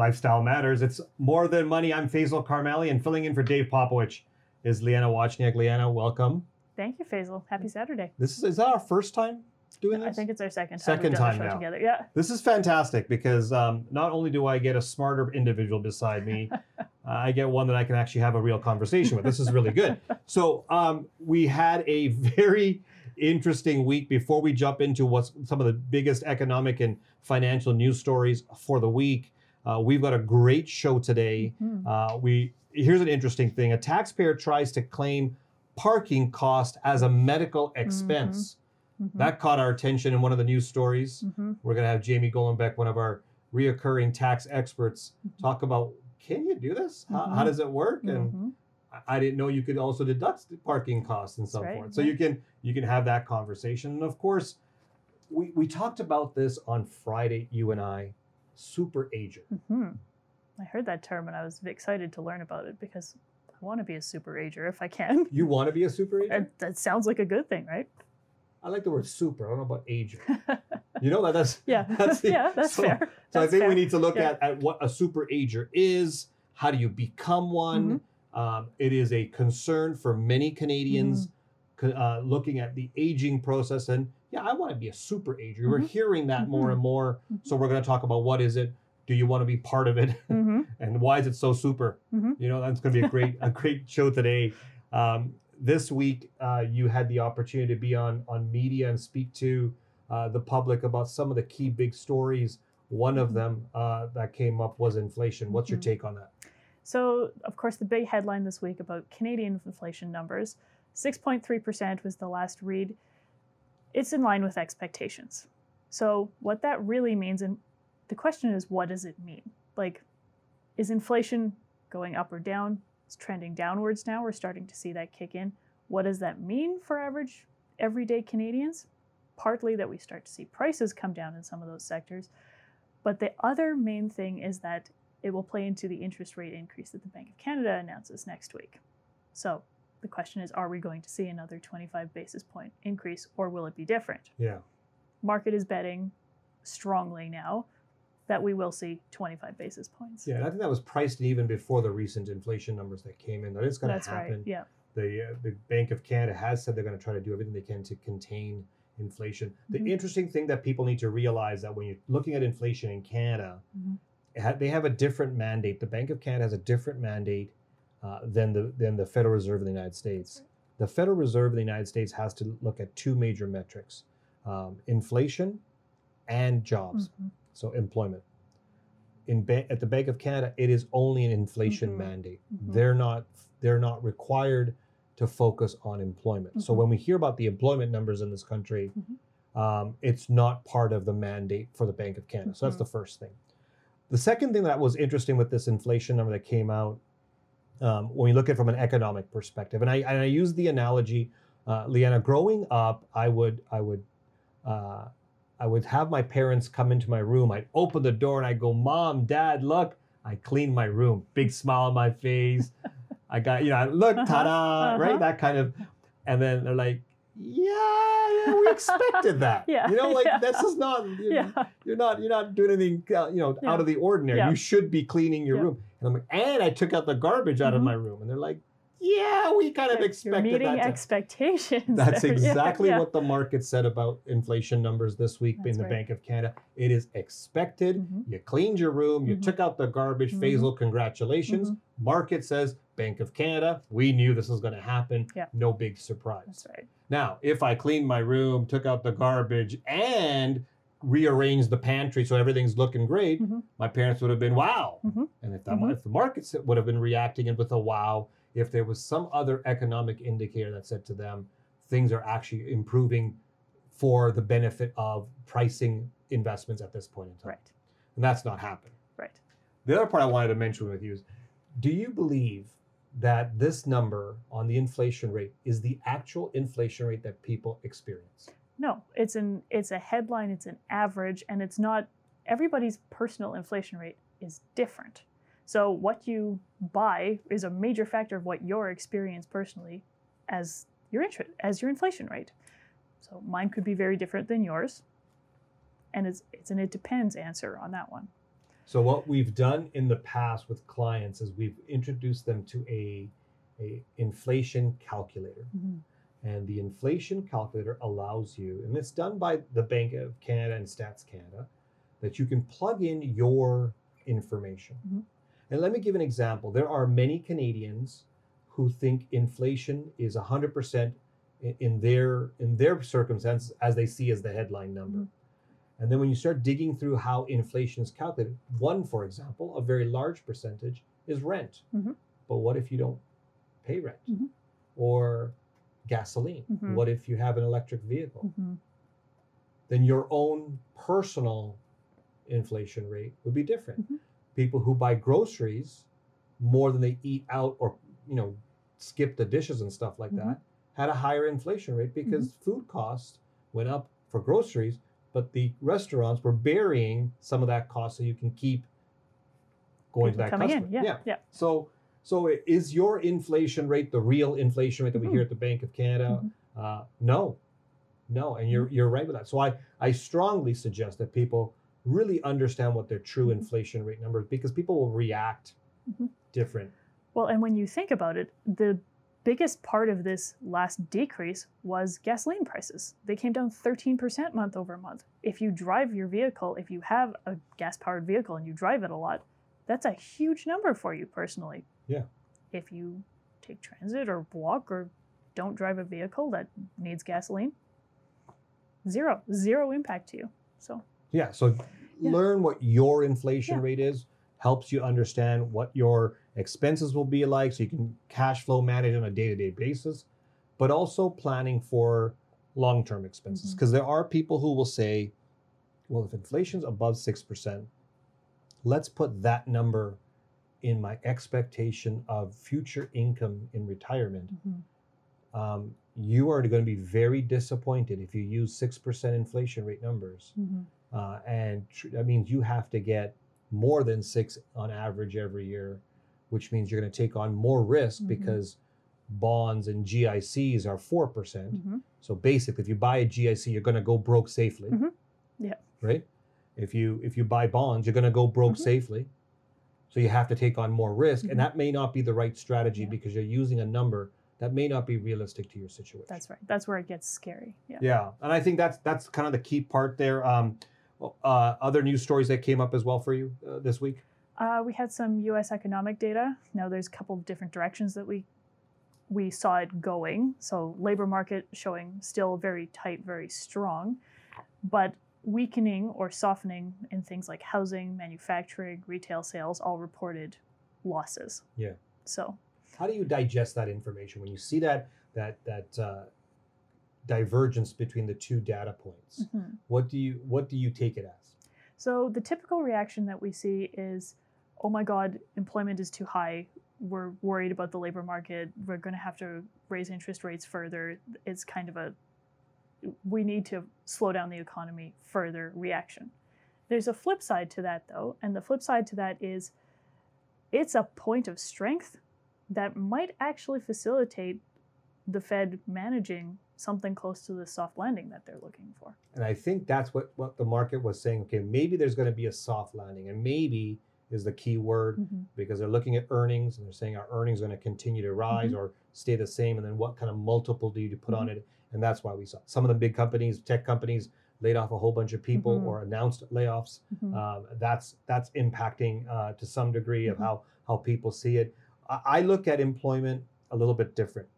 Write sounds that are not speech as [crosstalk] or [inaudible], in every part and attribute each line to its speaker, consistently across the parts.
Speaker 1: Lifestyle Matters. It's more than money. I'm Faisal Karmali, and filling in for Dave Popovich is Liana Wachniak. Liana, welcome.
Speaker 2: Thank you, Faisal. Happy Saturday.
Speaker 1: This is is that our first time doing this?
Speaker 2: I think it's our second time.
Speaker 1: Second time now.
Speaker 2: Together. Yeah.
Speaker 1: This is fantastic because um, not only do I get a smarter individual beside me, [laughs] uh, I get one that I can actually have a real conversation with. This is really good. [laughs] So um, we had a very interesting week before we jump into what's some of the biggest economic and financial news stories for the week. Uh, we've got a great show today.
Speaker 2: Mhm.
Speaker 1: Uh, we here's an interesting thing: a taxpayer tries to claim parking cost as a medical expense.
Speaker 2: Mhm.
Speaker 1: That caught our attention in one of the news stories.
Speaker 2: Mhm.
Speaker 1: We're going to have Jamie Golombek, one of our reoccurring tax experts, talk about can you do this? How, how
Speaker 2: Mhm.
Speaker 1: does it work? And. I- didn't know you could also deduct parking costs and so
Speaker 2: right,
Speaker 1: forth. So you can you can have that conversation. And of course, we, we talked about this on Friday, you and I, super agent.
Speaker 2: Mhm. I heard that term and I was excited to learn about it because I want to be a super ager if I can. [laughs]
Speaker 1: You want to be a super agent?
Speaker 2: That, sounds like a good thing, right?
Speaker 1: I like the word super. I don't know about agent. [laughs] You know that that's
Speaker 2: yeah. [laughs]
Speaker 1: That's the-
Speaker 2: yeah, that's
Speaker 1: so-
Speaker 2: fair.
Speaker 1: So I
Speaker 2: That's
Speaker 1: think we need to look
Speaker 2: Yeah.
Speaker 1: at, at what a super ager is. How do you become one?
Speaker 2: Mm-hmm.
Speaker 1: Um, it is a concern for many Canadians
Speaker 2: Mm-hmm.
Speaker 1: uh, looking at the aging process. And yeah, I want to be a super ager. We're
Speaker 2: Mhm.
Speaker 1: hearing that more
Speaker 2: Mhm.
Speaker 1: and more. So we're going to talk about what is it? Do you want to be part of it? [laughs]
Speaker 2: Mhm.
Speaker 1: and why is it so super?
Speaker 2: Mhm.
Speaker 1: You know, that's going to be a great a great show today. Um, this week, uh, you had the opportunity to be on on media and speak to uh, the public about some of the key big stories. One of them uh, that came up was inflation. What's your take on that?
Speaker 2: So, of course, the big headline this week about Canadian inflation numbers 6.3% was the last read. It's in line with expectations. So, what that really means, and the question is, what does it mean? Like, is inflation going up or down? It's trending downwards now. We're starting to see that kick in. What does that mean for average, everyday Canadians? Partly that we start to see prices come down in some of those sectors. But the other main thing is that it will play into the interest rate increase that the Bank of Canada announces next week. So the question is are we going to see another 25 basis point increase or will it be different?
Speaker 1: Yeah.
Speaker 2: Market is betting strongly now that we will see 25 basis points.
Speaker 1: Yeah, and I think that was priced even before the recent inflation numbers that came in. That it's going to
Speaker 2: That's
Speaker 1: happen.
Speaker 2: right. Yeah.
Speaker 1: The uh, the Bank of Canada has said they're going to try to do everything they can to contain inflation. The
Speaker 2: Mhm.
Speaker 1: interesting thing that people need to realize that when you're looking at inflation in Canada,
Speaker 2: Mhm.
Speaker 1: ha- they have a different mandate. The Bank of Canada has a different mandate uh, than the than the Federal Reserve of the United States. The Federal Reserve of the United States has to look at two major metrics: um, inflation and jobs.
Speaker 2: Mhm.
Speaker 1: So employment. In ba- at the Bank of Canada, it is only an inflation
Speaker 2: Mhm.
Speaker 1: mandate.
Speaker 2: Mhm.
Speaker 1: They're not they're not required to focus on employment. So
Speaker 2: Mhm.
Speaker 1: when we hear about the employment numbers in this country,
Speaker 2: Mhm.
Speaker 1: um, it's not part of the mandate for the Bank of Canada. So that's
Speaker 2: Mhm.
Speaker 1: the first thing. The second thing that was interesting with this inflation number that came out, um, when you look at it from an economic perspective, and I and I use the analogy, uh, Leanna, growing up, I would I would uh, I would have my parents come into my room. I'd open the door and I'd go, "Mom, Dad, look!" I clean my room, big smile on my face. I got you know, look, [laughs]
Speaker 2: Uh-huh,
Speaker 1: ta-da, right?
Speaker 2: uh-huh.
Speaker 1: That kind of, and then they're like, "Yeah, we expected that." [laughs]
Speaker 2: Yeah,
Speaker 1: you know, like
Speaker 2: yeah.
Speaker 1: this is not. You're,
Speaker 2: Yeah.
Speaker 1: you're not. You're not doing anything. uh, You know,
Speaker 2: Yeah.
Speaker 1: out of the ordinary. You should be cleaning your room. And I'm like, and I took out the garbage out of
Speaker 2: Mhm.
Speaker 1: my room, and they're like, "Yeah, we kind of
Speaker 2: You're
Speaker 1: expected
Speaker 2: meeting
Speaker 1: that."
Speaker 2: expectations.
Speaker 1: that's
Speaker 2: there. [laughs]
Speaker 1: Exactly what the market said about inflation numbers this week in the
Speaker 2: right.
Speaker 1: Bank of Canada. It is expected.
Speaker 2: Mhm.
Speaker 1: You cleaned your room, you
Speaker 2: Mhm.
Speaker 1: took out the garbage.
Speaker 2: Mhm.
Speaker 1: Faisal, congratulations.
Speaker 2: Mhm.
Speaker 1: Market says Bank of Canada. We knew this was going to happen.
Speaker 2: Yeah.
Speaker 1: No big surprise.
Speaker 2: That's right.
Speaker 1: Now, if I cleaned my room, took out the garbage, and rearranged the pantry so everything's looking great,
Speaker 2: Mhm.
Speaker 1: my parents would have been wow.
Speaker 2: Mhm.
Speaker 1: And if that
Speaker 2: Mhm.
Speaker 1: if the markets would have been reacting it with a wow, if there was some other economic indicator that said to them things are actually improving for the benefit of pricing investments at this point in time.
Speaker 2: Right.
Speaker 1: And that's not happening.
Speaker 2: Right.
Speaker 1: The other part I wanted to mention with you is do you believe that this number on the inflation rate is the actual inflation rate that people experience?
Speaker 2: No, it's an it's a headline, it's an average, and it's not everybody's personal inflation rate is different. So what you buy is a major factor of what your experience personally as your interest as your inflation rate. So mine could be very different than yours. And it's it's an it depends answer on that one.
Speaker 1: So what we've done in the past with clients is we've introduced them to a, a inflation calculator.
Speaker 2: Mhm.
Speaker 1: And the inflation calculator allows you, and it's done by the Bank of Canada and Stats Canada, that you can plug in your information.
Speaker 2: Mhm.
Speaker 1: And let me give an example. There are many Canadians who think inflation is 100% in, their in their circumstances as they see as the headline number.
Speaker 2: Mhm.
Speaker 1: And then when you start digging through how inflation is calculated, one, for example, a very large percentage is rent.
Speaker 2: Mhm.
Speaker 1: But what if you don't pay rent?
Speaker 2: Mhm.
Speaker 1: Or gasoline?
Speaker 2: Mhm.
Speaker 1: What if you have an electric vehicle?
Speaker 2: Mhm.
Speaker 1: Then your own personal inflation rate would be different.
Speaker 2: Mhm.
Speaker 1: People who buy groceries more than they eat out or, you know, skip the dishes and stuff like
Speaker 2: Mhm.
Speaker 1: that had a higher inflation rate because food costs went up for groceries, but the restaurants were burying some of that cost so you can keep going to that customer.
Speaker 2: in. Yeah. Yeah.
Speaker 1: So, so is your inflation rate the real inflation rate that we
Speaker 2: Mhm.
Speaker 1: hear at the Bank of Canada?
Speaker 2: Mhm.
Speaker 1: Uh, no, no, and you're you're right with that. So I I strongly suggest that people really understand what their true
Speaker 2: Mhm.
Speaker 1: inflation rate number is because people will react
Speaker 2: Mhm.
Speaker 1: different.
Speaker 2: Well, and when you think about it, the biggest part of this last decrease was gasoline prices. They came down 13% month over month. If you drive your vehicle, if you have a gas powered vehicle and you drive it a lot, that's a huge number for you personally.
Speaker 1: Yeah.
Speaker 2: If you take transit or walk or don't drive a vehicle that needs gasoline, zero, zero impact to you. So,
Speaker 1: Yeah. So
Speaker 2: Yeah.
Speaker 1: learn what your inflation
Speaker 2: Yeah.
Speaker 1: rate is. Helps you understand what your expenses will be like, so you can cash flow manage on a day to day basis, but also planning for long term expenses. Because there are people who will say, well, if inflation's above 6%, let's put that number in my expectation of future income in retirement.
Speaker 2: mhm,
Speaker 1: Um, you are going to be very disappointed if you use 6% inflation rate numbers.
Speaker 2: mhm,
Speaker 1: Uh, and tr- that means you have to get more than six on average every year, which means you're going to take on more risk
Speaker 2: Mhm.
Speaker 1: because bonds and GICs are 4%. percent
Speaker 2: mhm,
Speaker 1: So basically, if you buy a GIC, you're going to go broke safely.
Speaker 2: Mhm. Yeah.
Speaker 1: Right? If you if you buy bonds, you're going to go broke
Speaker 2: Mhm.
Speaker 1: safely. So you have to take on more risk, and that may not be the right strategy
Speaker 2: Yeah.
Speaker 1: because you're using a number that may not be realistic to your situation.
Speaker 2: that's right. That's where it gets scary. Yeah.
Speaker 1: Yeah, and I think that's that's kind of the key part there. Um, uh, other news stories that came up as well for you uh, this week.
Speaker 2: Uh, we had some U.S. economic data. Now, there's a couple of different directions that we we saw it going. So, labor market showing still very tight, very strong, but weakening or softening in things like housing, manufacturing, retail sales, all reported losses.
Speaker 1: Yeah.
Speaker 2: So,
Speaker 1: How do you digest that information when you see that that that uh, divergence between the two data points?
Speaker 2: mhm.
Speaker 1: What do you what do you take it as?
Speaker 2: So the typical reaction that we see is, oh my God, employment is too high. We're worried about the labor market. We're going to have to raise interest rates further. It's kind of a, we need to slow down the economy further reaction. There's a flip side to that, though. And the flip side to that is it's a point of strength that might actually facilitate the Fed managing something close to the soft landing that they're looking for.
Speaker 1: And I think that's what what the market was saying. Okay, maybe there's going to be a soft landing, and maybe is the key word
Speaker 2: Mhm.
Speaker 1: because they're looking at earnings and they're saying our earnings are going to continue to rise
Speaker 2: Mhm.
Speaker 1: or stay the same and then what kind of multiple do you put on
Speaker 2: Mm-hmm.
Speaker 1: it and that's why we saw some of the big companies tech companies laid off a whole bunch of people
Speaker 2: Mhm.
Speaker 1: or announced layoffs
Speaker 2: Mhm.
Speaker 1: um, that's that's impacting uh, to some degree of
Speaker 2: Mhm.
Speaker 1: how how people see it I, I look at employment a little bit different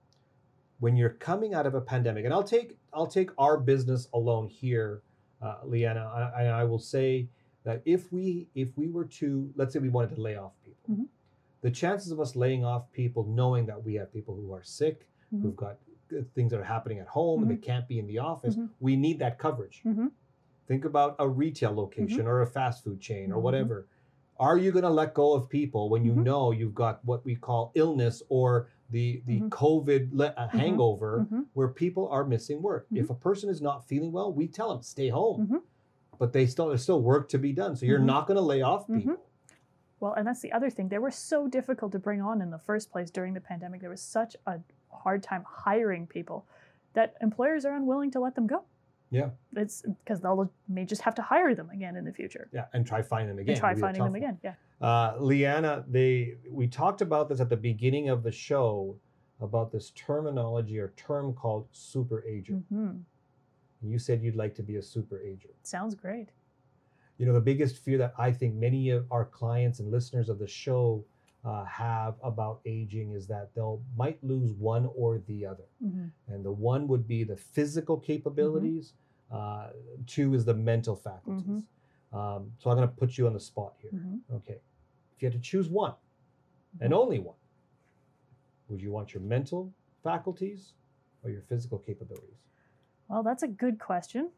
Speaker 1: when you're coming out of a pandemic and i'll take i'll take our business alone here uh, leanna I, I will say that if we if we were to let's say we wanted to lay off people
Speaker 2: Mhm.
Speaker 1: the chances of us laying off people knowing that we have people who are sick
Speaker 2: Mhm.
Speaker 1: who've got things that are happening at home and they can't be in the office
Speaker 2: Mhm.
Speaker 1: we need that coverage
Speaker 2: Mhm.
Speaker 1: think about a retail location or a fast food chain or whatever are you going to let go of people when you know you've got what we call illness or the the
Speaker 2: Mhm.
Speaker 1: covid le- uh, hangover
Speaker 2: Mhm.
Speaker 1: where people are missing work. If a person is not feeling well, we tell them stay home. But they still there's still work to be done. So you're
Speaker 2: Mhm.
Speaker 1: not going to lay off
Speaker 2: Mhm.
Speaker 1: people.
Speaker 2: Well, and that's the other thing. They were so difficult to bring on in the first place during the pandemic. There was such a hard time hiring people that employers are unwilling to let them go.
Speaker 1: Yeah.
Speaker 2: It's because they'll may just have to hire them again in the future.
Speaker 1: Yeah, and try finding them again.
Speaker 2: And try
Speaker 1: It'll be a
Speaker 2: finding them
Speaker 1: one.
Speaker 2: again. Yeah.
Speaker 1: Uh, Leanna, they we talked about this at the beginning of the show about this terminology or term called super ager.
Speaker 2: hmm
Speaker 1: You said you'd like to be a super ager.
Speaker 2: Sounds great.
Speaker 1: You know, the biggest fear that I think many of our clients and listeners of the show uh, have about aging is that they'll might lose one or the other.
Speaker 2: hmm
Speaker 1: And the one would be the physical capabilities. Uh, two is the mental faculties. Um, so I'm going to put you on the spot here.
Speaker 2: hmm
Speaker 1: Okay. If you had to choose one, and only one, would you want your mental faculties or your physical capabilities?
Speaker 2: Well, that's a good question.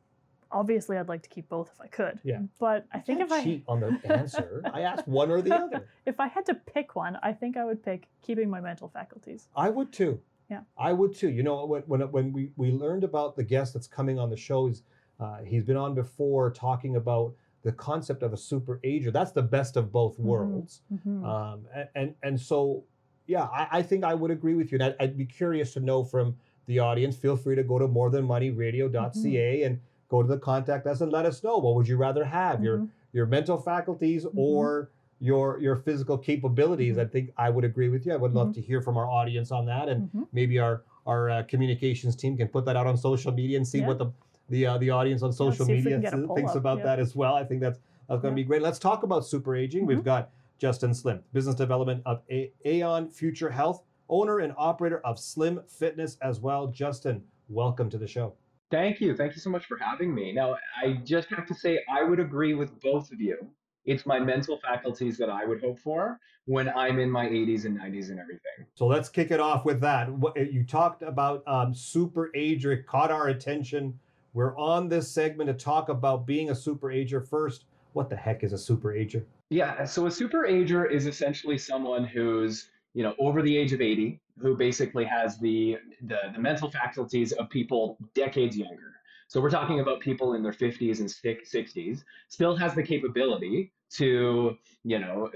Speaker 2: Obviously, I'd like to keep both if I could.
Speaker 1: Yeah.
Speaker 2: But I think
Speaker 1: Can't
Speaker 2: if I
Speaker 1: cheat on the [laughs] answer, I asked one or the [laughs] other.
Speaker 2: if I had to pick one, I think I would pick keeping my mental faculties.
Speaker 1: I would too.
Speaker 2: Yeah.
Speaker 1: I would too. You know, when when, when we, we learned about the guest that's coming on the show, he's, uh, he's been on before talking about the concept of a super ager. That's the best of both
Speaker 2: Mhm.
Speaker 1: worlds.
Speaker 2: Mhm.
Speaker 1: Um, and, and and so, yeah, I, I think I would agree with you. And I'd, I'd be curious to know from the audience. Feel free to go to morethanmoneyradio.ca and go to the contact us and let us know. What would you rather have? Your
Speaker 2: Mhm.
Speaker 1: your mental faculties
Speaker 2: Mhm.
Speaker 1: or your your physical capabilities? I think I would agree with you. I would love to hear from our audience on that, and
Speaker 2: Mhm.
Speaker 1: maybe our our uh, communications team can put that out on social media and see
Speaker 2: Yeah.
Speaker 1: what the the uh, the audience on social
Speaker 2: we
Speaker 1: media
Speaker 2: can get a
Speaker 1: th- thinks
Speaker 2: up,
Speaker 1: about
Speaker 2: yeah.
Speaker 1: that as well. I think that's that's going to
Speaker 2: Yeah.
Speaker 1: be great. Let's talk about super aging. We've got Justin Slim, business development of A- Aeon Future Health, owner and operator of Slim Fitness as well. Justin, welcome to the show.
Speaker 3: Thank you. Thank you so much for having me. Now, I just have to say, I would agree with both of you. It's my mental faculties that I would hope for when I'm in my 80s and 90s and everything.
Speaker 1: So let's kick it off with that. You talked about um, super ager, it caught our attention. We're on this segment to talk about being a super ager first. What the heck is a super ager?
Speaker 3: Yeah, so a super ager is essentially someone who's, you know, over the age of 80, who basically has the, the the mental faculties of people decades younger. So we're talking about people in their 50s and 60s, still has the capability to, you know,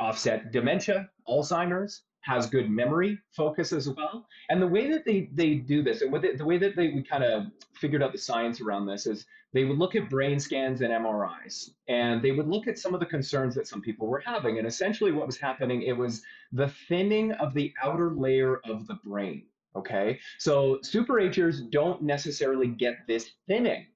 Speaker 3: offset dementia, Alzheimer's, has good memory focus as well. And the way that they they do this, and what they, the way that they we kind of figured out the science around this is they would look at brain scans and MRIs, and they would look at some of the concerns that some people were having. And essentially, what was happening, it was the thinning of the outer layer of the brain. Okay, so super agers don't necessarily get this thinning.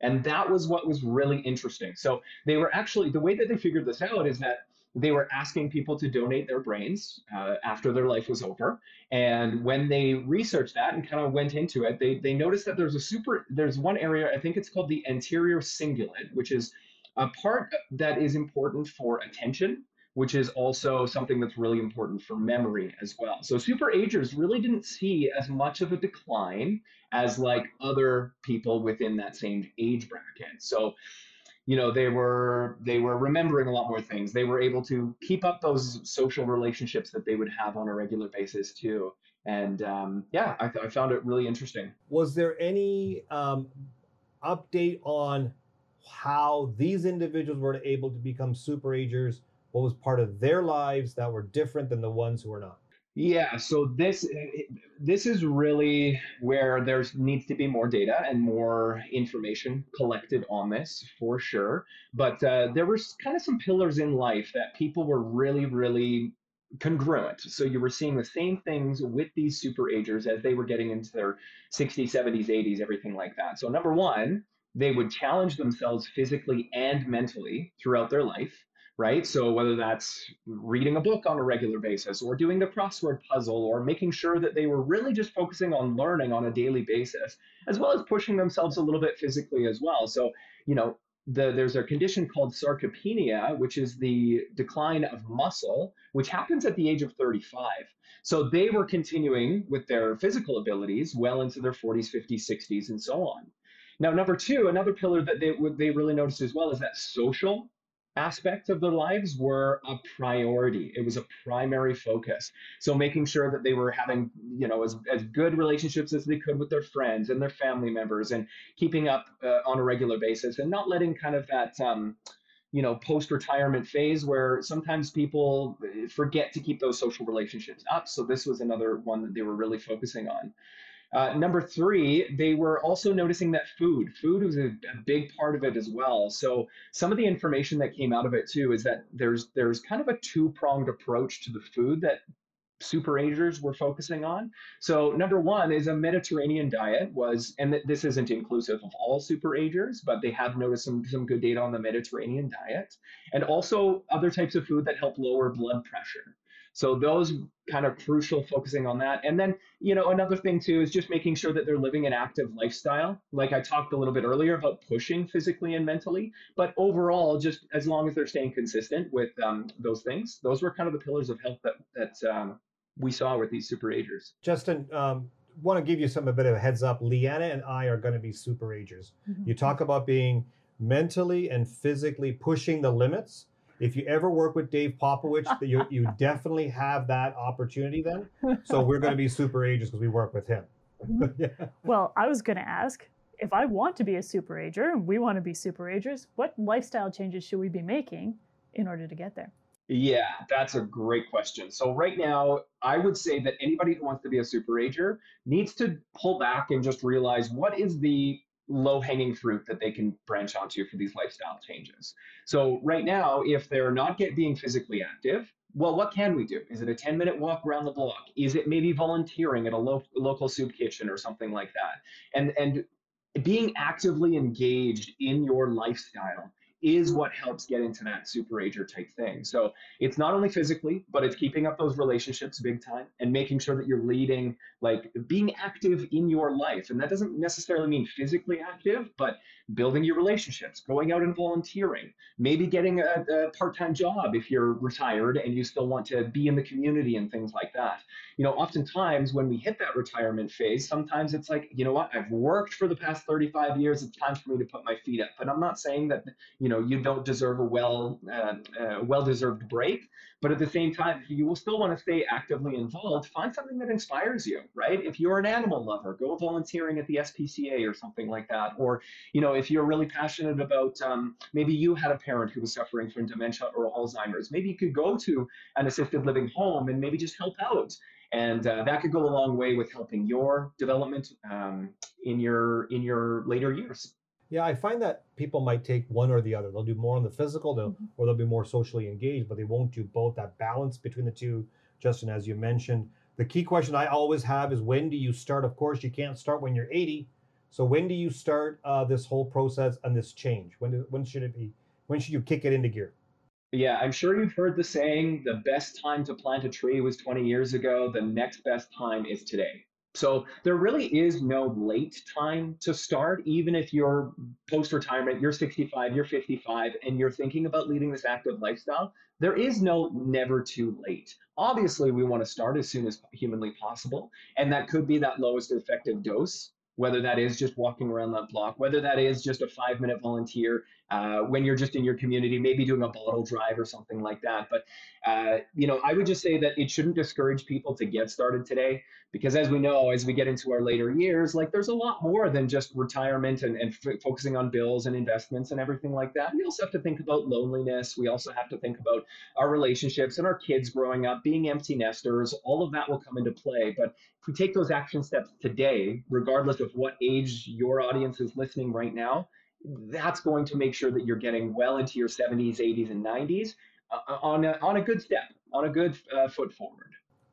Speaker 3: And that was what was really interesting. So they were actually, the way that they figured this out is that they were asking people to donate their brains uh, after their life was over. And when they researched that and kind of went into it, they, they noticed that there's a super, there's one area, I think it's called the anterior cingulate, which is a part that is important for attention, which is also something that's really important for memory as well. So super agers really didn't see as much of a decline as like other people within that same age bracket. So you know they were they were remembering a lot more things they were able to keep up those social relationships that they would have on a regular basis too and um, yeah I, th- I found it really interesting
Speaker 1: Was there any um, update on how these individuals were able to become super agers? What was part of their lives that were different than the ones who were not?
Speaker 3: Yeah so this this is really where there needs to be more data and more information collected on this for sure but uh, there were kind of some pillars in life that people were really really congruent. So you were seeing the same things with these super agers as they were getting into their 60s, 70s, 80s, everything like that. So number one, they would challenge themselves physically and mentally throughout their life, right? So whether that's reading a book on a regular basis or doing the crossword puzzle or making sure that they were really just focusing on learning on a daily basis, as well as pushing themselves a little bit physically as well. So, you know, the, there's a condition called sarcopenia, which is the decline of muscle, which happens at the age of 35. So they were continuing with their physical abilities well into their 40s, 50s, 60s, and so on. Now, number two, another pillar that they they really noticed as well is that social aspects of their lives were a priority. It was a primary focus. So making sure that they were having, you know, as, as good relationships as they could with their friends and their family members and keeping up uh, on a regular basis and not letting kind of that, um, you know, post-retirement phase where sometimes people forget to keep those social relationships up. So this was another one that they were really focusing on. Uh, number three, they were also noticing that food, food was a, a, big part of it as well. So some of the information that came out of it too is that there's there's kind of a two pronged approach to the food that super agers were focusing on. So number one is a Mediterranean diet was, and this isn't inclusive of all super agers, but they have noticed some some good data on the Mediterranean diet, and also other types of food that help lower blood pressure. So those kind of crucial focusing on that. And then, you know, another thing too is just making sure that they're living an active lifestyle. Like I talked a little bit earlier about pushing physically and mentally, but overall, just as long as they're staying consistent with um, those things, those were kind of the pillars of health that that um, we saw with these super agers.
Speaker 1: Justin, um, want to give you some a bit of a heads up. Leanna and I are going to be super agers. Mm-hmm. You talk about being mentally and physically pushing the limits if you ever work with Dave Popovich, you, you [laughs] definitely have that opportunity then. So we're going to be super agers because we work with him.
Speaker 2: Mm-hmm. [laughs] yeah. Well, I was going to ask if I want to be a super ager and we want to be super agers, what lifestyle changes should we be making in order to get there?
Speaker 3: Yeah, that's a great question. So right now, I would say that anybody who wants to be a super ager needs to pull back and just realize what is the low hanging fruit that they can branch onto for these lifestyle changes. So right now, if they're not get being physically active, well, what can we do? Is it a 10 minute walk around the block? Is it maybe volunteering at a lo- local soup kitchen or something like that? And and being actively engaged in your lifestyle is what helps get into that super ager type thing. So it's not only physically, but it's keeping up those relationships big time and making sure that you're leading, like being active in your life. And that doesn't necessarily mean physically active, but building your relationships, going out and volunteering, maybe getting a, a part time job if you're retired and you still want to be in the community and things like that. You know, oftentimes when we hit that retirement phase, sometimes it's like, you know what, I've worked for the past 35 years, it's time for me to put my feet up. But I'm not saying that, you know, you don't deserve a well, uh, uh, well deserved break. But at the same time, if you will still want to stay actively involved, find something that inspires you, right? If you're an animal lover, go volunteering at the SPCA or something like that. Or, you know, if you're really passionate about, um, maybe you had a parent who was suffering from dementia or Alzheimer's, maybe you could go to an assisted living home and maybe just help out and uh, that could go a long way with helping your development um, in your in your later years.
Speaker 1: Yeah, I find that people might take one or the other. They'll do more on the physical, they'll, mm-hmm. or they'll be more socially engaged, but they won't do both. That balance between the two, Justin, as you mentioned. The key question I always have is when do you start? Of course, you can't start when you're 80. So when do you start uh, this whole process and this change? When do, when should it be? When should you kick it into gear?
Speaker 3: Yeah, I'm sure you've heard the saying the best time to plant a tree was 20 years ago. The next best time is today. So there really is no late time to start, even if you're post retirement, you're 65, you're 55, and you're thinking about leading this active lifestyle. There is no never too late. Obviously, we want to start as soon as humanly possible, and that could be that lowest effective dose whether that is just walking around that block, whether that is just a five minute volunteer uh, when you're just in your community, maybe doing a bottle drive or something like that. But, uh, you know, I would just say that it shouldn't discourage people to get started today because as we know, as we get into our later years, like there's a lot more than just retirement and, and f- focusing on bills and investments and everything like that. We also have to think about loneliness. We also have to think about our relationships and our kids growing up, being empty nesters. All of that will come into play. But if we take those action steps today, regardless of what age your audience is listening right now, that's going to make sure that you're getting well into your 70s, 80s, and 90s uh, uh, on, a, on a good step, on a good uh, foot forward.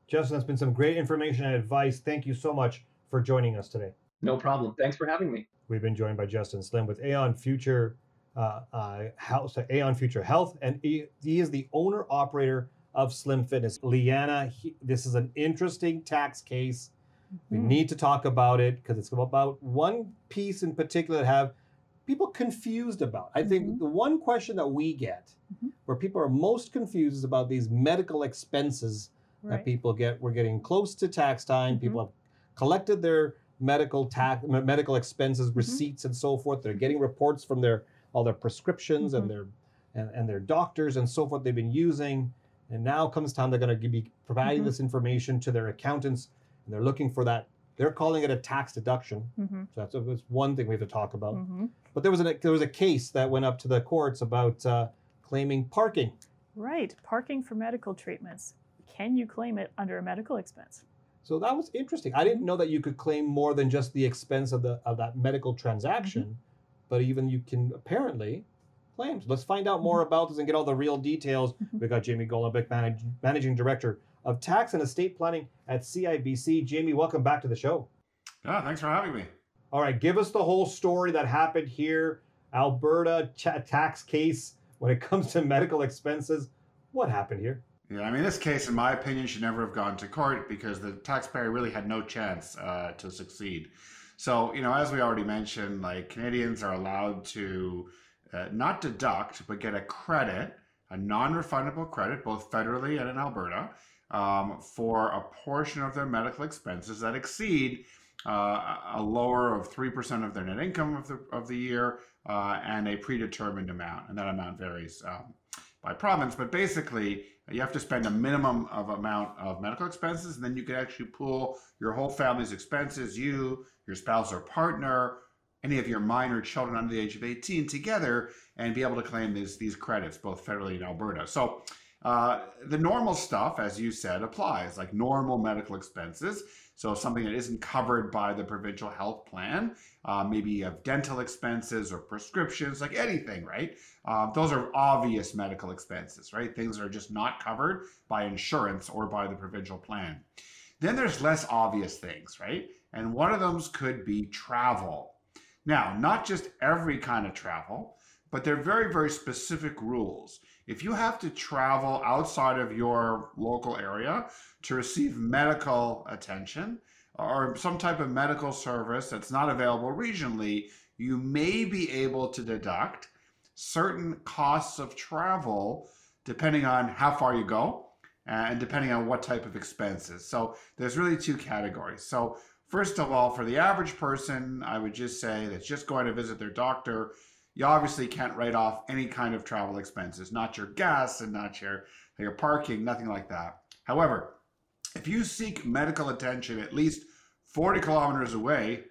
Speaker 1: Justin, that's been some great information and advice. Thank you so much for joining us today.
Speaker 3: No problem. Thanks for having me.
Speaker 1: We've been joined by Justin Slim with Aon Future uh, uh, Health, Aeon Future Health, and he, he is the owner operator of Slim Fitness. Leanna, he, this is an interesting tax case. Mm-hmm. We need to talk about it because it's about one piece in particular that have people confused about. I think mm-hmm. the one question that we get mm-hmm. where people are most confused is about these medical expenses right. that people get. We're getting close to tax time. Mm-hmm. People have collected their medical tax medical expenses mm-hmm. receipts and so forth. They're getting reports from their all their prescriptions and mm-hmm. their and, and, their doctors and so forth they've been using. And now comes time they're going to be providing mm-hmm. this information to their accountants and they're looking for that they're calling it a tax deduction. Mm-hmm. So that's, that's, one thing we have to talk about. Mm-hmm. But there was a there was a case that went up to the courts about uh, claiming parking.
Speaker 2: Right, parking for medical treatments. Can you claim it under a medical expense?
Speaker 1: So that was interesting. I didn't know that you could claim more than just the expense of the of that medical transaction, mm-hmm. but even you can apparently claim. let's find out more mm-hmm. about this and get all the real details. Mm-hmm. We got Jamie Golombek, manage, managing director of tax and estate planning at CIBC. Jamie, welcome back to the show.
Speaker 4: Yeah, thanks for having me.
Speaker 1: All right, give us the whole story that happened here, Alberta ch- tax case when it [laughs] comes to medical expenses. What happened here?
Speaker 4: Yeah, I mean, this case, in my opinion, should never have gone to court because the taxpayer really had no chance uh, to succeed. So, you know, as we already mentioned, like Canadians are allowed to uh, not deduct, but get a credit, a non refundable credit, both federally and in Alberta, um, for a portion of their medical expenses that exceed uh, a lower of 3% of their net income of the, of the year uh, and a predetermined amount. And that amount varies um, by province. But basically, you have to spend a minimum of amount of medical expenses, and then you can actually pool your whole family's expenses, you, your spouse or partner, any of your minor children under the age of 18 together, and be able to claim these, these credits, both federally and Alberta. So uh, the normal stuff, as you said, applies, like normal medical expenses. So something that isn't covered by the provincial health plan, uh, maybe you have dental expenses or prescriptions, like anything, right? Uh, those are obvious medical expenses, right? Things that are just not covered by insurance or by the provincial plan. Then there's less obvious things, right? And one of them could be travel. Now, not just every kind of travel, but they're very, very specific rules. If you have to travel outside of your local area to receive medical attention or some type of medical service that's not available regionally, you may be able to deduct certain costs of travel depending on how far you go and depending on what type of expenses. So there's really two categories. So first of all, for the average person, I would just say that's just going to visit their doctor you obviously can't write off any kind of travel expenses, not your gas and not your, your parking, nothing like that. However, if you seek medical attention at least 40 kilometers away,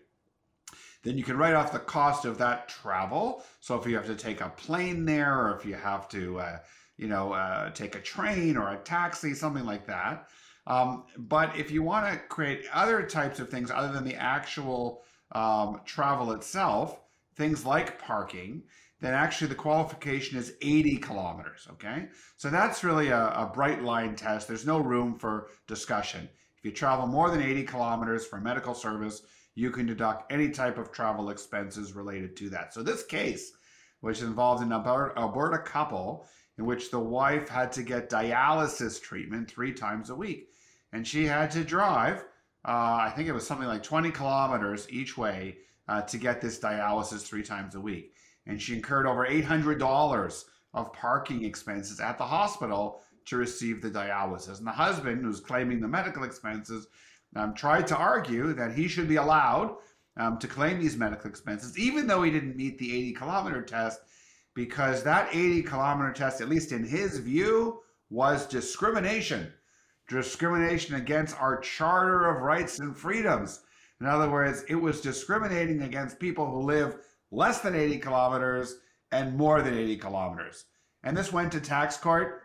Speaker 4: then you can write off the cost of that travel. So if you have to take a plane there, or if you have to, uh, you know, uh, take a train or a taxi, something like that. Um, but if you want to create other types of things other than the actual um, travel itself, things like parking, then actually the qualification is 80 kilometers. Okay. So that's really a, a, bright line test. There's no room for discussion. If you travel more than 80 kilometers for medical service, you can deduct any type of travel expenses related to that. So this case, which involved an Alberta, couple in which the wife had to get dialysis treatment three times a week. And she had to drive, uh, I think it was something like 20 kilometers each way uh, to get this dialysis three times a week. And she incurred over $800 of parking expenses at the hospital to receive the dialysis. And the husband, who's claiming the medical expenses, um, tried to argue that he should be allowed um, to claim these medical expenses, even though he didn't meet the 80 kilometer test, because that 80 kilometer test, at least in his view, was discrimination. Discrimination against our Charter of Rights and Freedoms. In other words, it was discriminating against people who live less than 80 kilometers and more than 80 kilometers. And this went to tax court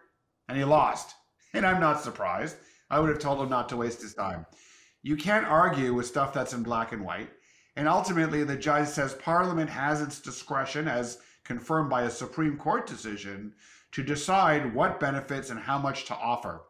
Speaker 4: and he lost. [laughs] And I'm not surprised. I would have told him not to waste his time. You can't argue with stuff that's in black and white. And ultimately, the judge says Parliament has its discretion, as confirmed by a Supreme Court decision, to decide what benefits and how much to offer.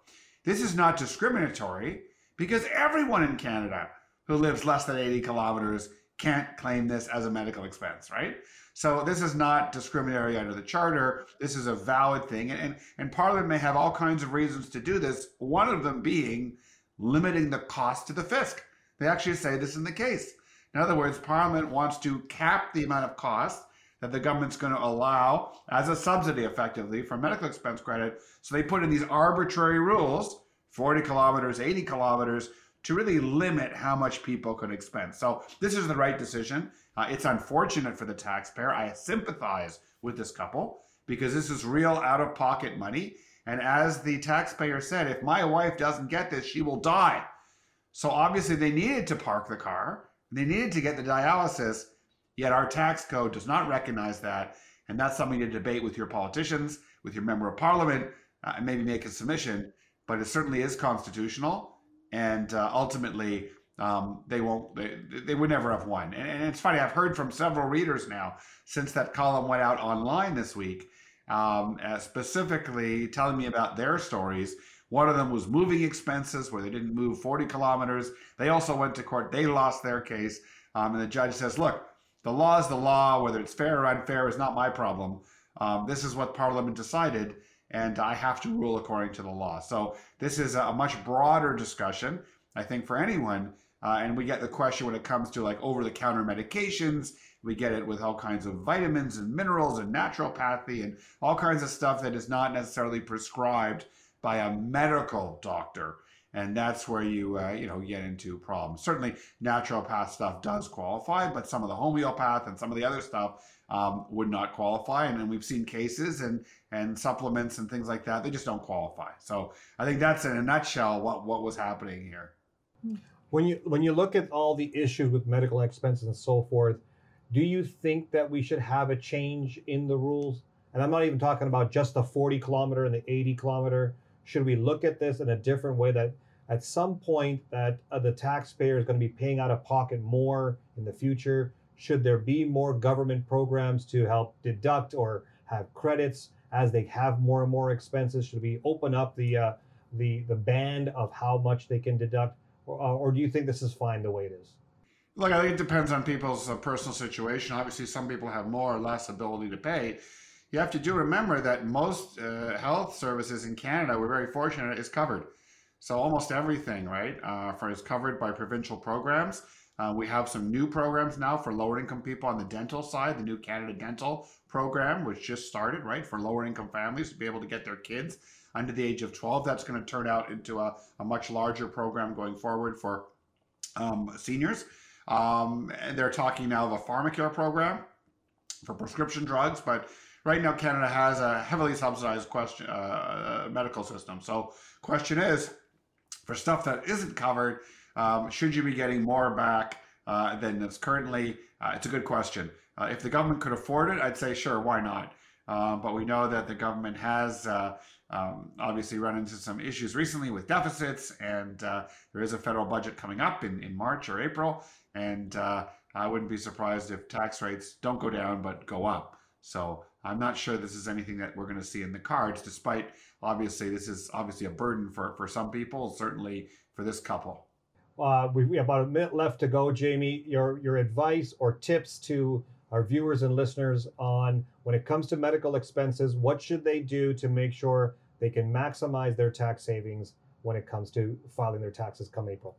Speaker 4: This is not discriminatory because everyone in Canada who lives less than 80 kilometers can't claim this as a medical expense, right? So this is not discriminatory under the charter. This is a valid thing. And, and, and Parliament may have all kinds of reasons to do this, one of them being limiting the cost to the fisc. They actually say this in the case. In other words, Parliament wants to cap the amount of cost that the government's going to allow as a subsidy effectively for medical expense credit. So they put in these arbitrary rules 40 kilometers, 80 kilometers to really limit how much people could expense. So this is the right decision. Uh, it's unfortunate for the taxpayer. I sympathize with this couple because this is real out of pocket money. And as the taxpayer said, if my wife doesn't get this, she will die. So obviously they needed to park the car. They needed to get the dialysis. Yet our tax code does not recognize that. And that's something to debate with your politicians, with your member of parliament, uh, and maybe make a submission. But it certainly is constitutional and uh, ultimately um, they won't they, they would never have won. And, and, it's funny i've heard from several readers now since that column went out online this week um, uh, specifically telling me about their stories. One of them was moving expenses where they didn't move 40 kilometers. They also went to court. They lost their case. Um, and the judge says look the law is the law. Whether it's fair or unfair is not my problem. Um, this is what parliament decided and i have to rule according to the law so this is a much broader discussion i think for anyone uh, and we get the question when it comes to like over the counter medications. We get it with all kinds of vitamins and minerals and naturopathy and all kinds of stuff that is not necessarily prescribed by a medical doctor. And that's where you uh, you know get into problems. Certainly, naturopath stuff does qualify, but some of the homeopath and some of the other stuff um, would not qualify. And, we've seen cases and and supplements and things like that; they just don't qualify. So I think that's in a nutshell what what was happening here.
Speaker 1: When you when you look at all the issues with medical expenses and so forth, do you think that we should have a change in the rules? And I'm not even talking about just the 40 kilometer and the 80 kilometer. Should we look at this in a different way that at some point that uh, the taxpayer is going to be paying out of pocket more in the future? Should there be more government programs to help deduct or have credits as they have more and more expenses? Should we open up the uh, the the band of how much they can deduct? or, uh, or do you think this is fine the way it is?
Speaker 4: Look, I think it depends on people's uh, personal situation. Obviously, some people have more or less ability to pay. You have to do remember that most uh, health services in Canada, we're very fortunate, is covered. So almost everything, right, uh, for is covered by provincial programs. Uh, we have some new programs now for lower income people on the dental side, the new Canada Dental program, which just started, right, for lower income families to be able to get their kids under the age of 12. That's going to turn out into a, a much larger program going forward for um, seniors. Um, and they're talking now of a pharmacare program for prescription drugs, but right now Canada has a heavily subsidized question uh, uh, medical system. So, question is, for stuff that isn't covered, um, should you be getting more back uh, than is currently? Uh, it's a good question. Uh, if the government could afford it, I'd say sure, why not? Uh, but we know that the government has uh, um, obviously run into some issues recently with deficits, and uh, there is a federal budget coming up in, in March or April, and uh, I wouldn't be surprised if tax rates don't go down but go up. So I'm not sure this is anything that we're going to see in the cards, despite obviously this is obviously a burden for, for some people, certainly for this couple.
Speaker 1: Uh, we have about a minute left to go, Jamie. Your your advice or tips to our viewers and listeners on when it comes to medical expenses, what should they do to make sure they can maximize their tax savings when it comes to filing their taxes come April.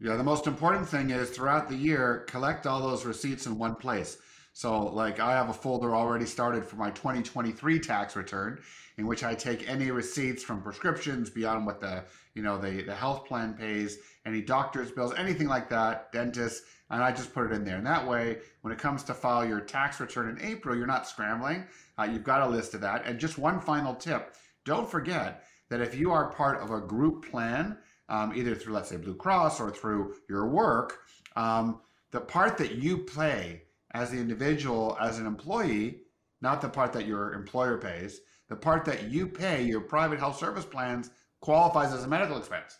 Speaker 4: Yeah, the most important thing is throughout the year, collect all those receipts in one place. So, like, I have a folder already started for my 2023 tax return, in which I take any receipts from prescriptions beyond what the you know the the health plan pays, any doctor's bills, anything like that, dentists, and I just put it in there. And that way, when it comes to file your tax return in April, you're not scrambling. Uh, you've got a list of that. And just one final tip don't forget that if you are part of a group plan, um, either through, let's say, Blue Cross or through your work, um, the part that you play as the individual, as an employee, not the part that your employer pays, the part that you pay, your private health service plans, qualifies as a medical expense.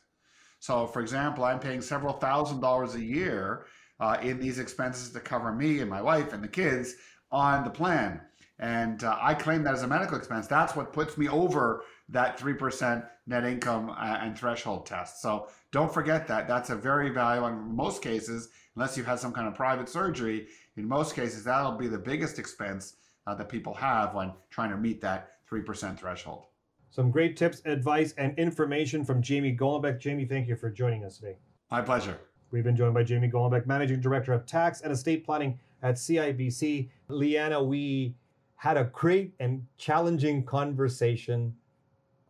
Speaker 4: So, for example, I'm paying several thousand dollars a year uh, in these expenses to cover me and my wife and the kids on the plan and uh, I claim that as a medical expense. That's what puts me over that 3% net income uh, and threshold test. So don't forget that. That's a very valuable, in most cases, unless you've had some kind of private surgery, in most cases, that'll be the biggest expense uh, that people have when trying to meet that 3% threshold.
Speaker 1: Some great tips, advice, and information from Jamie Golombek. Jamie, thank you for joining us today.
Speaker 4: My pleasure.
Speaker 1: We've been joined by Jamie Golombek, Managing Director of Tax and Estate Planning at CIBC. Leanna, we had a great and challenging conversation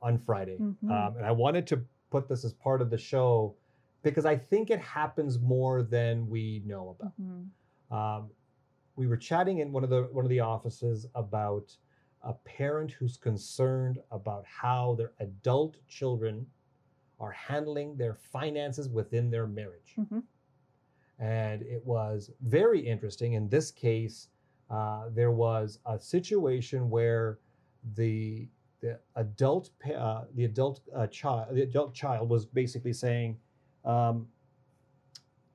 Speaker 1: on Friday. Mm-hmm. Um, and I wanted to put this as part of the show because I think it happens more than we know about. Mm-hmm. Um, we were chatting in one of the one of the offices about a parent who's concerned about how their adult children are handling their finances within their marriage. Mm-hmm. And it was very interesting. In this case, uh, there was a situation where the the adult uh, the adult uh, child the adult child was basically saying, um,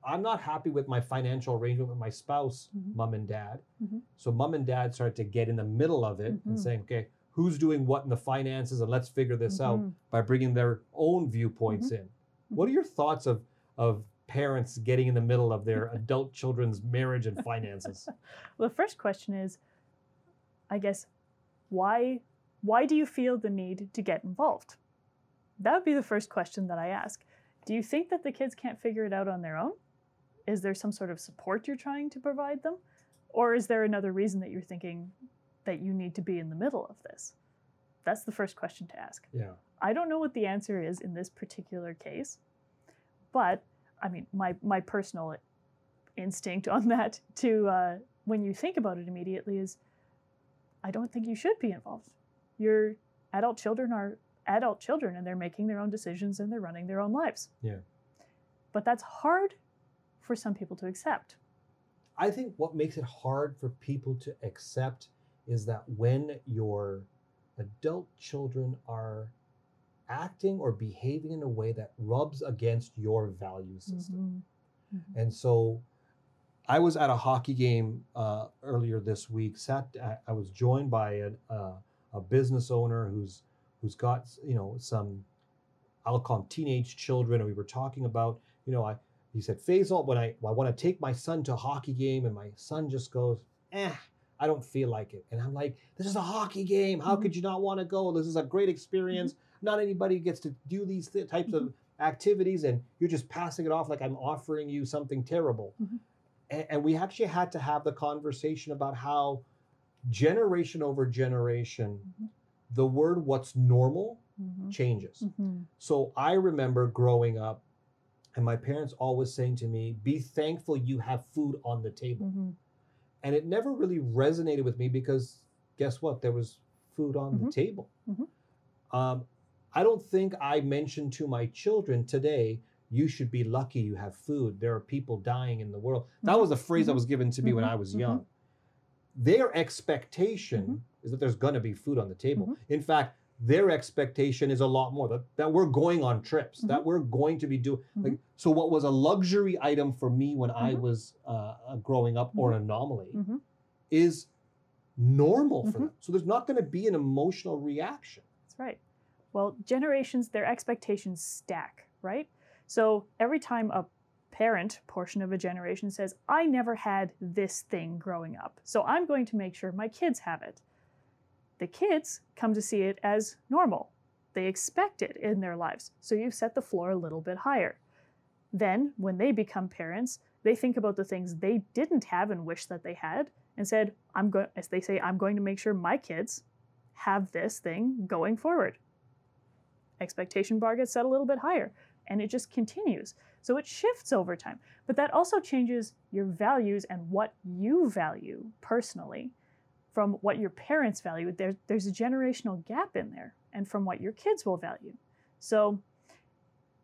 Speaker 1: I'm not happy with my financial arrangement with my spouse,
Speaker 2: Mhm.
Speaker 1: mom and dad.
Speaker 2: Mhm.
Speaker 1: So mom and dad started to get in the middle of it
Speaker 2: Mhm.
Speaker 1: and saying, okay, who's doing what in the finances, and let's figure this out
Speaker 2: Mhm.
Speaker 1: by bringing their own viewpoints
Speaker 2: Mm-hmm.
Speaker 1: in. What are your thoughts of of parents getting in the middle of their [laughs] adult children's marriage and finances? [laughs]
Speaker 2: Well, the first question is, I guess, why why do you feel the need to get involved? That would be the first question that I ask. Do you think that the kids can't figure it out on their own? Is there some sort of support you're trying to provide them? Or is there another reason that you're thinking that you need to be in the middle of this? That's the first question to ask.
Speaker 1: yeah.
Speaker 2: I don't know what the answer is in this particular case, but I mean, my my personal instinct on that to uh, when you think about it immediately is, I don't think you should be involved. Your adult children are adult children, and they're making their own decisions and they're running their own lives.
Speaker 1: Yeah.
Speaker 2: But that's hard for some people to accept.
Speaker 1: I think what makes it hard for people to accept is that when your adult children are acting or behaving in a way that rubs against your value system.
Speaker 2: Mhm.
Speaker 1: And so I was at a hockey game uh, earlier this week. Sat, I, I was joined by a, a, a business owner who's who's got you know some, I'll call them teenage children, and we were talking about you know I he said Faisal when I I want to take my son to a hockey game, and my son just goes eh. I don't feel like it. And I'm like, this is a hockey game. How could mm-hmm. you not want to go? This is a great experience. Mm-hmm. Not anybody gets to do these th- types of mm-hmm. activities, and you're just passing it off like I'm offering you something terrible. And, and we actually had to have the conversation about how generation over generation,
Speaker 2: Mhm.
Speaker 1: the word what's normal
Speaker 2: Mhm.
Speaker 1: changes.
Speaker 2: Mhm.
Speaker 1: So I remember growing up and my parents always saying to me, be thankful you have food on the table.
Speaker 2: Mhm.
Speaker 1: And it never really resonated with me because guess what? There was food on the
Speaker 2: Mhm.
Speaker 1: table.
Speaker 2: Mhm.
Speaker 1: Um, I don't think I mentioned to my children today, you should be lucky you have food. There are people dying in the world. That was a phrase that
Speaker 2: Mhm.
Speaker 1: was given to me when
Speaker 2: Mhm.
Speaker 1: I was young. Their expectation
Speaker 2: Mhm.
Speaker 1: is that there's going to be food on the table.
Speaker 2: Mhm.
Speaker 1: In fact, their expectation is a lot more that, that we're going on trips, that
Speaker 2: Mhm.
Speaker 1: we're going to be doing. Like, so, what was a luxury item for me when I
Speaker 2: Mhm.
Speaker 1: was uh, uh, growing up or an anomaly is normal for them. So, there's not going to be an emotional reaction.
Speaker 2: That's right. Well, generations, their expectations stack, right? So every time a parent portion of a generation says, I never had this thing growing up, so I'm going to make sure my kids have it, the kids come to see it as normal. They expect it in their lives. So you've set the floor a little bit higher. Then, when they become parents, they think about the things they didn't have and wish that they had and said, I'm going, as they say, I'm going to make sure my kids have this thing going forward. Expectation bar gets set a little bit higher and it just continues. So it shifts over time. But that also changes your values and what you value personally from what your parents value. There, there's a generational gap in there and from what your kids will value. So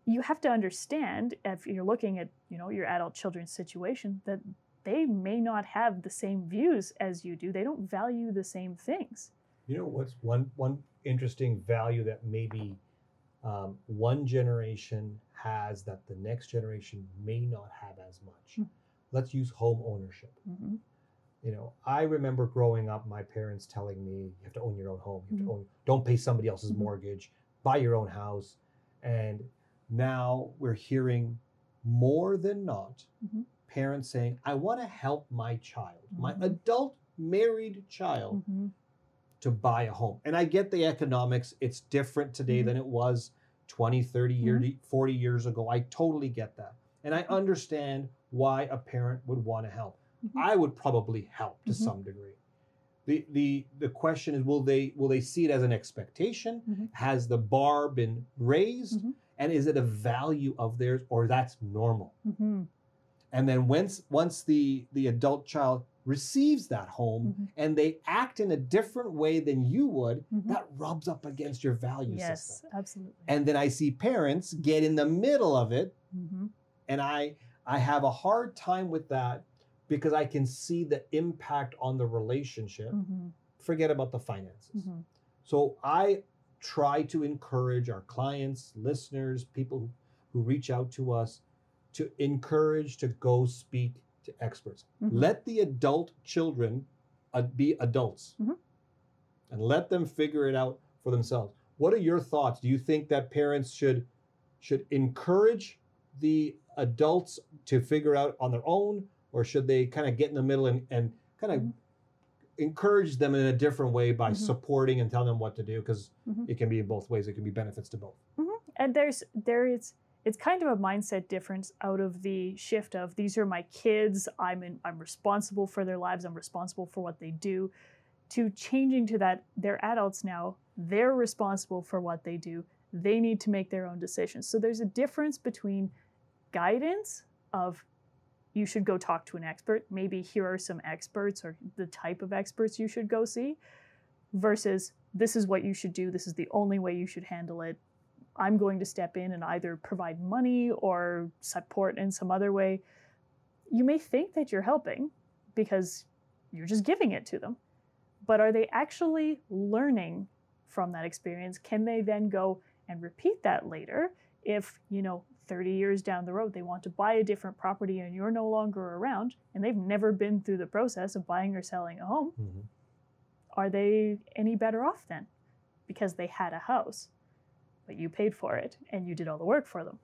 Speaker 2: you have to understand if you're looking at you know your adult children's situation that they may not have the same views as you do. They don't value the same things.
Speaker 1: You know what's one one interesting value that maybe um, one generation has that the next generation may not have as much.
Speaker 2: Hmm.
Speaker 1: Let's use home ownership.
Speaker 2: Mhm.
Speaker 1: You know, I remember growing up, my parents telling me, "You have to own your own home. You have to own. Don't pay somebody else's
Speaker 2: Mhm.
Speaker 1: mortgage. Buy your own house." And now we're hearing more than not
Speaker 2: Mhm.
Speaker 1: parents saying, "I want to help my child, my
Speaker 2: Mhm.
Speaker 1: adult married child."
Speaker 2: Mhm.
Speaker 1: To buy a home. And I get the economics. It's different today
Speaker 2: Mhm.
Speaker 1: than it was 20, 30 years, 40 years ago. I totally get that. And I
Speaker 2: Mhm.
Speaker 1: understand why a parent would want to help.
Speaker 2: Mhm.
Speaker 1: I would probably help to
Speaker 2: Mhm.
Speaker 1: some degree. The, the the question is will they will they see it as an expectation?
Speaker 2: Mhm.
Speaker 1: Has the bar been raised? And is it a value of theirs or that's normal? And then once once the the adult child receives that home
Speaker 2: Mhm.
Speaker 1: and they act in a different way than you would,
Speaker 2: Mhm.
Speaker 1: that rubs up against your value
Speaker 2: Yes,
Speaker 1: system.
Speaker 2: absolutely.
Speaker 1: And then I see parents get in the middle of it,
Speaker 2: Mhm.
Speaker 1: and I I have a hard time with that because I can see the impact on the relationship.
Speaker 2: Mhm.
Speaker 1: Forget about the finances.
Speaker 2: Mhm.
Speaker 1: So I try to encourage our clients, listeners, people, who reach out to us to encourage to go speak to experts.
Speaker 2: Mhm.
Speaker 1: Let the adult children uh, be adults
Speaker 2: Mhm.
Speaker 1: and let them figure it out for themselves. What are your thoughts? Do you think that parents should should encourage the adults to figure out on their own, or should they kind of get in the middle and, and kind of
Speaker 2: Mhm.
Speaker 1: encourage them in a different way by
Speaker 2: Mhm.
Speaker 1: supporting and telling them what to do? Because
Speaker 2: Mhm.
Speaker 1: it can be in both ways. It can be benefits to both.
Speaker 2: and there's there is it's kind of a mindset difference out of the shift of these are my kids. I'm in, i'm responsible for their lives. I'm responsible for what they do to changing to that they're adults now. They're responsible for what they do. They need to make their own decisions. So there's a difference between guidance of you should go talk to an expert. Maybe here are some experts or the type of experts you should go see versus this is what you should do. This is the only way you should handle it I'm going to step in and either provide money or support in some other way, you may think that you're helping because you're just giving it to them. But are they actually learning from that experience? Can they then go and repeat that later if, you know, 30 years down the road they want to buy a different property and you're no longer around and they've never been through the process of buying or selling a home? Mm-hmm. Are they any better off then? Because they had a house but you paid for it and you did all the work for them.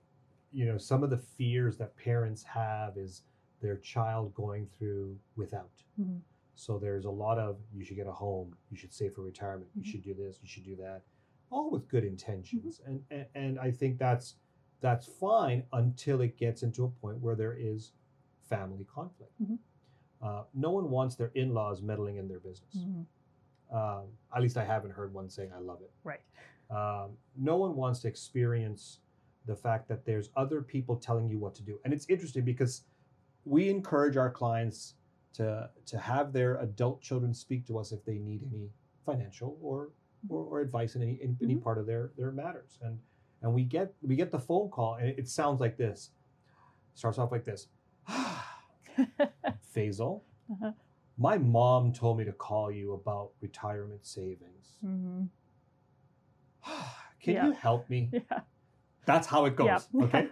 Speaker 1: You know, some of the fears that parents have is their child going through without.
Speaker 2: Mhm.
Speaker 1: So there's a lot of you should get a home, you should save for retirement,
Speaker 2: Mhm.
Speaker 1: you should do this, you should do that, all with good intentions. And, and and I think that's that's fine until it gets into a point where there is family conflict.
Speaker 2: Mhm.
Speaker 1: Uh, no one wants their in-laws meddling in their business. Um, at least I haven't heard one saying I love it.
Speaker 2: Right.
Speaker 1: Um, no one wants to experience the fact that there's other people telling you what to do. And it's interesting because we encourage our clients to to have their adult children speak to us if they need any financial or or, or advice in any in any
Speaker 2: Mhm.
Speaker 1: part of their their matters. And and we get we get the phone call and it, it sounds like this. Starts off like this. [laughs] Faisal,
Speaker 2: Uh-huh.
Speaker 1: my mom told me to call you about retirement savings.
Speaker 2: hmm [sighs]
Speaker 1: Can
Speaker 2: Yeah.
Speaker 1: you help me? [laughs]
Speaker 2: Yeah.
Speaker 1: That's how it goes.
Speaker 2: Yeah. [laughs]
Speaker 1: Okay.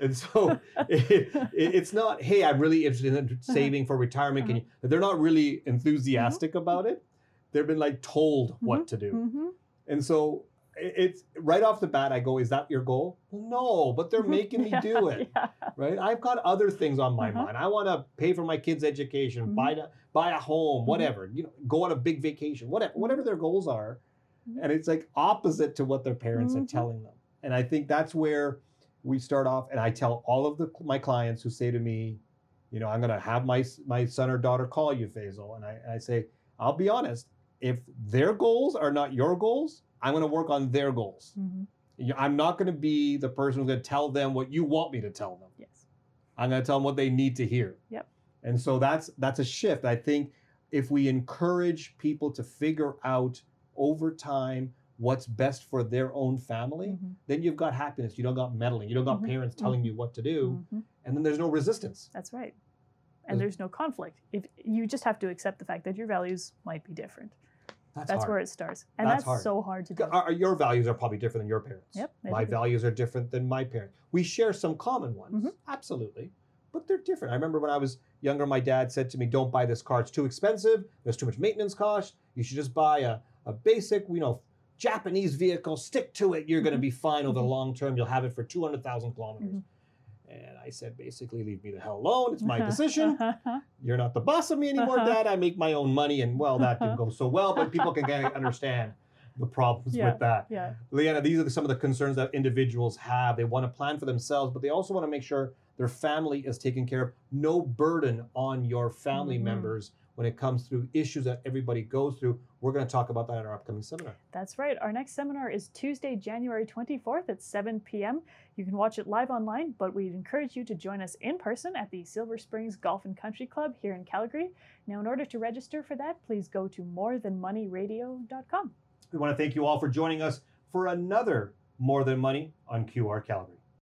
Speaker 1: And so it, [laughs] it- it's not, hey, I'm really interested
Speaker 2: Uh-huh.
Speaker 1: in saving for retirement. Can uh-huh. you? They're not really mm-hmm. enthusiastic about it. They've been like told mm-hmm. what to do.
Speaker 2: hmm
Speaker 1: And so it- it's right off the bat, I go, is that your goal? No, but they're mm-hmm. making me do it.
Speaker 2: Yeah.
Speaker 1: Right. I've got other things on my
Speaker 2: Uh-huh.
Speaker 1: mind. I want to pay for my kids' education, buy, a, buy a home, whatever, you know, go on a big vacation, whatever, whatever their goals are.
Speaker 2: Mhm.
Speaker 1: And it's like opposite to what their parents are
Speaker 2: Mhm.
Speaker 1: telling them. And I think that's where we start off. And I tell all of the, my clients who say to me, you know, I'm going to have my, my son or daughter call you, Faisal. And I, and I say, I'll be honest, if their goals are not your goals, I'm going to work on their goals.
Speaker 2: Mhm.
Speaker 1: I'm not going to be the person who's going to tell them what you want me to tell them.
Speaker 2: Yes.
Speaker 1: I'm going to tell them what they need to hear.
Speaker 2: Yep.
Speaker 1: And so that's that's a shift. I think if we encourage people to figure out over time what's best for their own family,
Speaker 2: Mhm.
Speaker 1: then you've got happiness. You don't got meddling. You don't got
Speaker 2: Mhm.
Speaker 1: parents telling you what to do,
Speaker 2: Mhm.
Speaker 1: and then there's no resistance.
Speaker 2: That's right. And
Speaker 1: There's-
Speaker 2: there's no conflict. If you just have to accept the fact that your values might be different.
Speaker 1: That's,
Speaker 2: That's where it starts. And
Speaker 1: That's
Speaker 2: that's,
Speaker 1: hard.
Speaker 2: so hard to do.
Speaker 1: Our- our- your values are probably different than your parents.
Speaker 2: Yep,
Speaker 1: My
Speaker 2: do.
Speaker 1: values are different than my parents. We share some common ones,
Speaker 2: Mhm.
Speaker 1: absolutely, but they're different. I remember when I was younger, my dad said to me, "Don't buy this car; it's too expensive. There's too much maintenance cost. You should just buy a, a basic, you know, Japanese vehicle. Stick to it. You're going to be fine over the
Speaker 2: Mhm.
Speaker 1: long term. You'll have it for two hundred thousand kilometers."
Speaker 2: Mhm.
Speaker 1: And I said, basically, leave me the hell alone. It's my [laughs] decision. [laughs] You're not the boss of me anymore,
Speaker 2: Uh-huh.
Speaker 1: Dad. I make my own money, and well, that didn't go so well. But people can kind of understand the problems
Speaker 2: Yeah.
Speaker 1: with that.
Speaker 2: yeah.
Speaker 1: Leanna, these are some of the concerns that individuals have. They want to plan for themselves, but they also want to make sure their family is taken care of. No burden on your family
Speaker 2: Mhm.
Speaker 1: members when it comes through issues that everybody goes through. We're going to talk about that in our upcoming seminar.
Speaker 2: That's right. Our next seminar is Tuesday, January 24th at 7 p.m. You can watch it live online, but we'd encourage you to join us in person at the Silver Springs Golf and Country Club here in Calgary. Now, in order to register for that, please go to morethanmoneyradio.com.
Speaker 1: We want to thank you all for joining us for another More Than Money on QR Calgary.